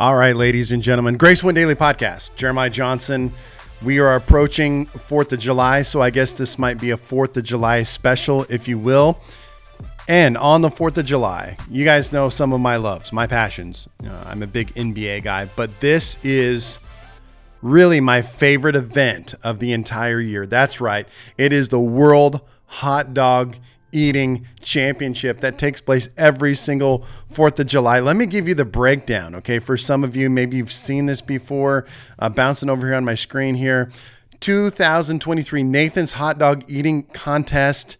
All right, ladies and gentlemen, Grace Point Daily Podcast. Jeremiah Johnson. We are approaching 4th of July, so I guess this might be a 4th of July special, if you will. And on the 4th of July, you guys know some of my loves, my passions. Know, I'm a big NBA guy, but this is really my favorite event of the entire year. That's right, it is the World Hot Dog Eating Championship that takes place every single 4th of July. Let me give you the breakdown, okay? For some of you, maybe you've seen this before, uh, bouncing over here on my screen here. 2023 Nathan's Hot Dog Eating Contest.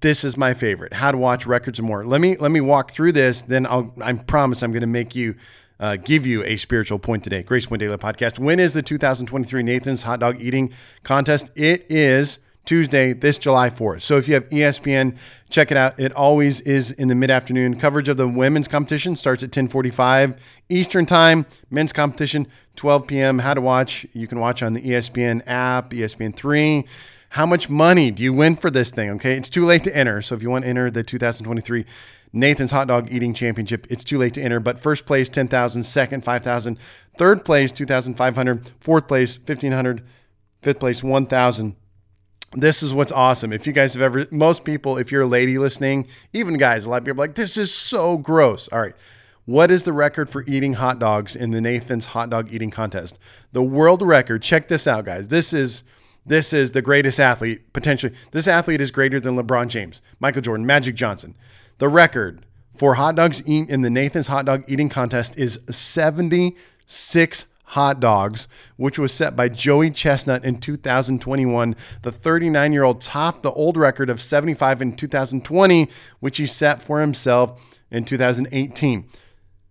This is my favorite. How to watch records and more. Let me let me walk through this. Then I'll I promise I'm going to make you uh, give you a spiritual point today. Grace Point Daily Podcast. When is the 2023 Nathan's Hot Dog Eating Contest? It is Tuesday, this July 4th. So if you have ESPN, check it out. It always is in the mid-afternoon. Coverage of the women's competition starts at 10:45 Eastern Time. Men's competition 12 p.m. How to watch? You can watch on the ESPN app, ESPN3. How much money do you win for this thing? Okay, it's too late to enter. So if you want to enter the 2023 Nathan's Hot Dog Eating Championship, it's too late to enter. But first place 10,000, second 5,000, third place 2,500, fourth place 1,500, fifth place 1,000 this is what's awesome. If you guys have ever, most people, if you're a lady listening, even guys, a lot of people are like, this is so gross. All right. What is the record for eating hot dogs in the Nathan's hot dog eating contest? The world record, check this out, guys. This is this is the greatest athlete potentially. This athlete is greater than LeBron James, Michael Jordan, Magic Johnson. The record for hot dogs eaten in the Nathan's hot dog eating contest is 76 hot dogs, which was set by Joey Chestnut in 2021. The 39 year old topped the old record of 75 in 2020, which he set for himself in 2018.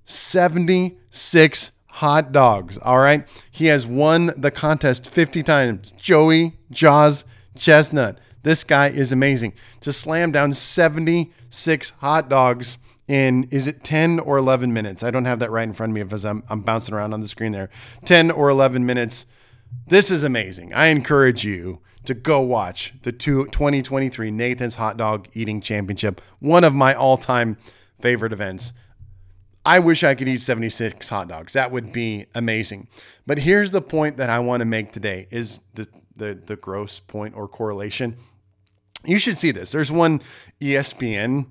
76 hot dogs. All right. He has won the contest 50 times. Joey Jaws Chestnut. This guy is amazing. To slam down 76 hot dogs in is it 10 or 11 minutes? I don't have that right in front of me because I'm, I'm bouncing around on the screen there. 10 or 11 minutes. This is amazing. I encourage you to go watch the two, 2023 Nathan's Hot Dog Eating Championship, one of my all time favorite events. I wish I could eat 76 hot dogs. That would be amazing. But here's the point that I want to make today is the, the, the gross point or correlation. You should see this. There's one ESPN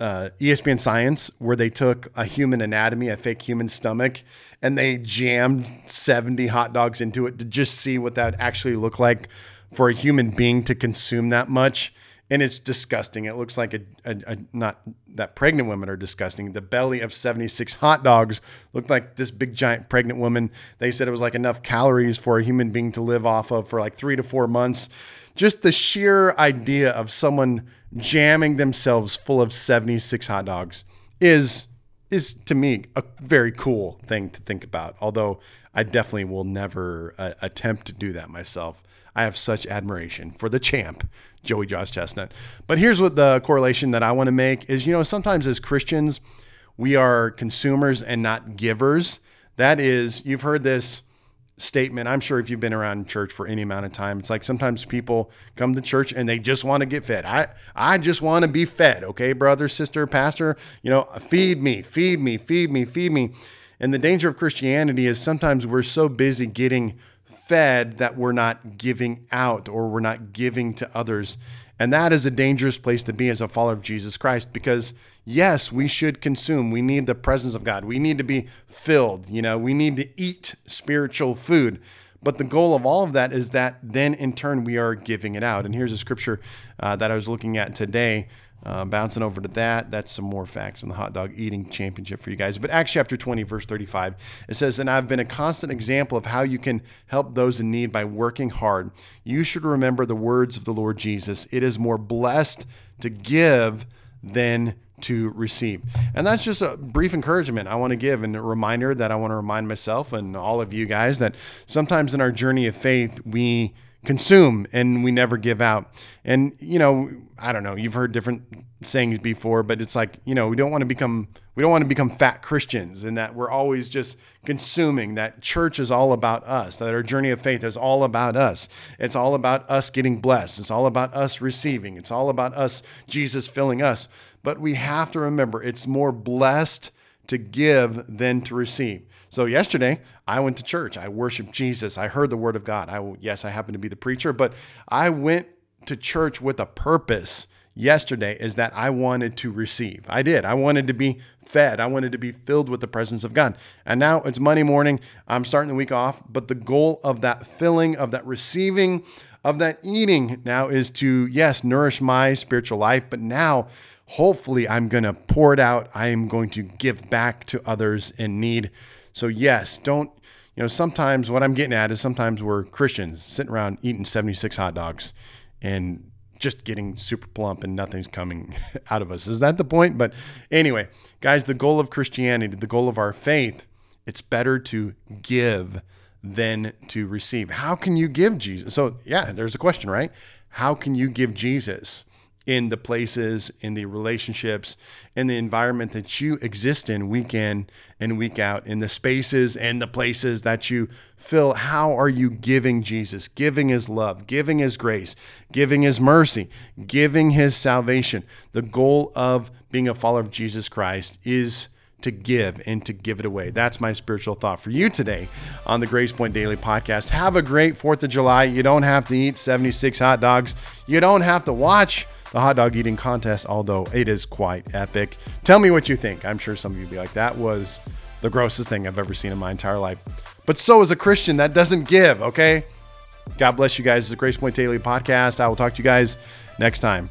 uh, ESPN Science where they took a human anatomy, a fake human stomach, and they jammed 70 hot dogs into it to just see what that actually looked like for a human being to consume that much. And it's disgusting. It looks like a, a, a not that pregnant women are disgusting. The belly of 76 hot dogs looked like this big giant pregnant woman. They said it was like enough calories for a human being to live off of for like three to four months. Just the sheer idea of someone jamming themselves full of 76 hot dogs is is to me a very cool thing to think about. Although I definitely will never uh, attempt to do that myself. I have such admiration for the champ, Joey Jaws Chestnut. But here's what the correlation that I want to make is you know, sometimes as Christians, we are consumers and not givers. That is, you've heard this statement. I'm sure if you've been around church for any amount of time, it's like sometimes people come to church and they just want to get fed. I I just want to be fed, okay, brother, sister, pastor, you know, feed me, feed me, feed me, feed me. And the danger of Christianity is sometimes we're so busy getting fed that we're not giving out or we're not giving to others. And that is a dangerous place to be as a follower of Jesus Christ because yes, we should consume. We need the presence of God. We need to be filled. You know, we need to eat spiritual food. But the goal of all of that is that then in turn we are giving it out. And here's a scripture uh, that I was looking at today. Uh, bouncing over to that, that's some more facts on the hot dog eating championship for you guys. But Acts chapter 20, verse 35, it says, And I've been a constant example of how you can help those in need by working hard. You should remember the words of the Lord Jesus. It is more blessed to give than to receive. And that's just a brief encouragement I want to give and a reminder that I want to remind myself and all of you guys that sometimes in our journey of faith, we consume and we never give out. And, you know, I don't know, you've heard different sayings before, but it's like, you know, we don't want to become we don't want to become fat Christians and that we're always just consuming that church is all about us, that our journey of faith is all about us. It's all about us getting blessed. It's all about us receiving. It's all about us Jesus filling us. But we have to remember it's more blessed to give than to receive. So yesterday, I went to church. I worshiped Jesus. I heard the word of God. I yes, I happen to be the preacher, but I went to church with a purpose yesterday is that I wanted to receive. I did. I wanted to be fed. I wanted to be filled with the presence of God. And now it's Monday morning. I'm starting the week off, but the goal of that filling, of that receiving, of that eating now is to, yes, nourish my spiritual life, but now hopefully I'm going to pour it out. I am going to give back to others in need. So, yes, don't, you know, sometimes what I'm getting at is sometimes we're Christians sitting around eating 76 hot dogs and just getting super plump and nothing's coming out of us. Is that the point? But anyway, guys, the goal of Christianity, the goal of our faith, it's better to give than to receive. How can you give Jesus? So, yeah, there's a question, right? How can you give Jesus? In the places, in the relationships, in the environment that you exist in week in and week out, in the spaces and the places that you fill. How are you giving Jesus, giving his love, giving his grace, giving his mercy, giving his salvation? The goal of being a follower of Jesus Christ is to give and to give it away. That's my spiritual thought for you today on the Grace Point Daily Podcast. Have a great 4th of July. You don't have to eat 76 hot dogs. You don't have to watch the hot dog eating contest, although it is quite epic. Tell me what you think. I'm sure some of you be like, that was the grossest thing I've ever seen in my entire life. But so is a Christian that doesn't give, okay? God bless you guys. It's the Grace Point Daily Podcast. I will talk to you guys next time.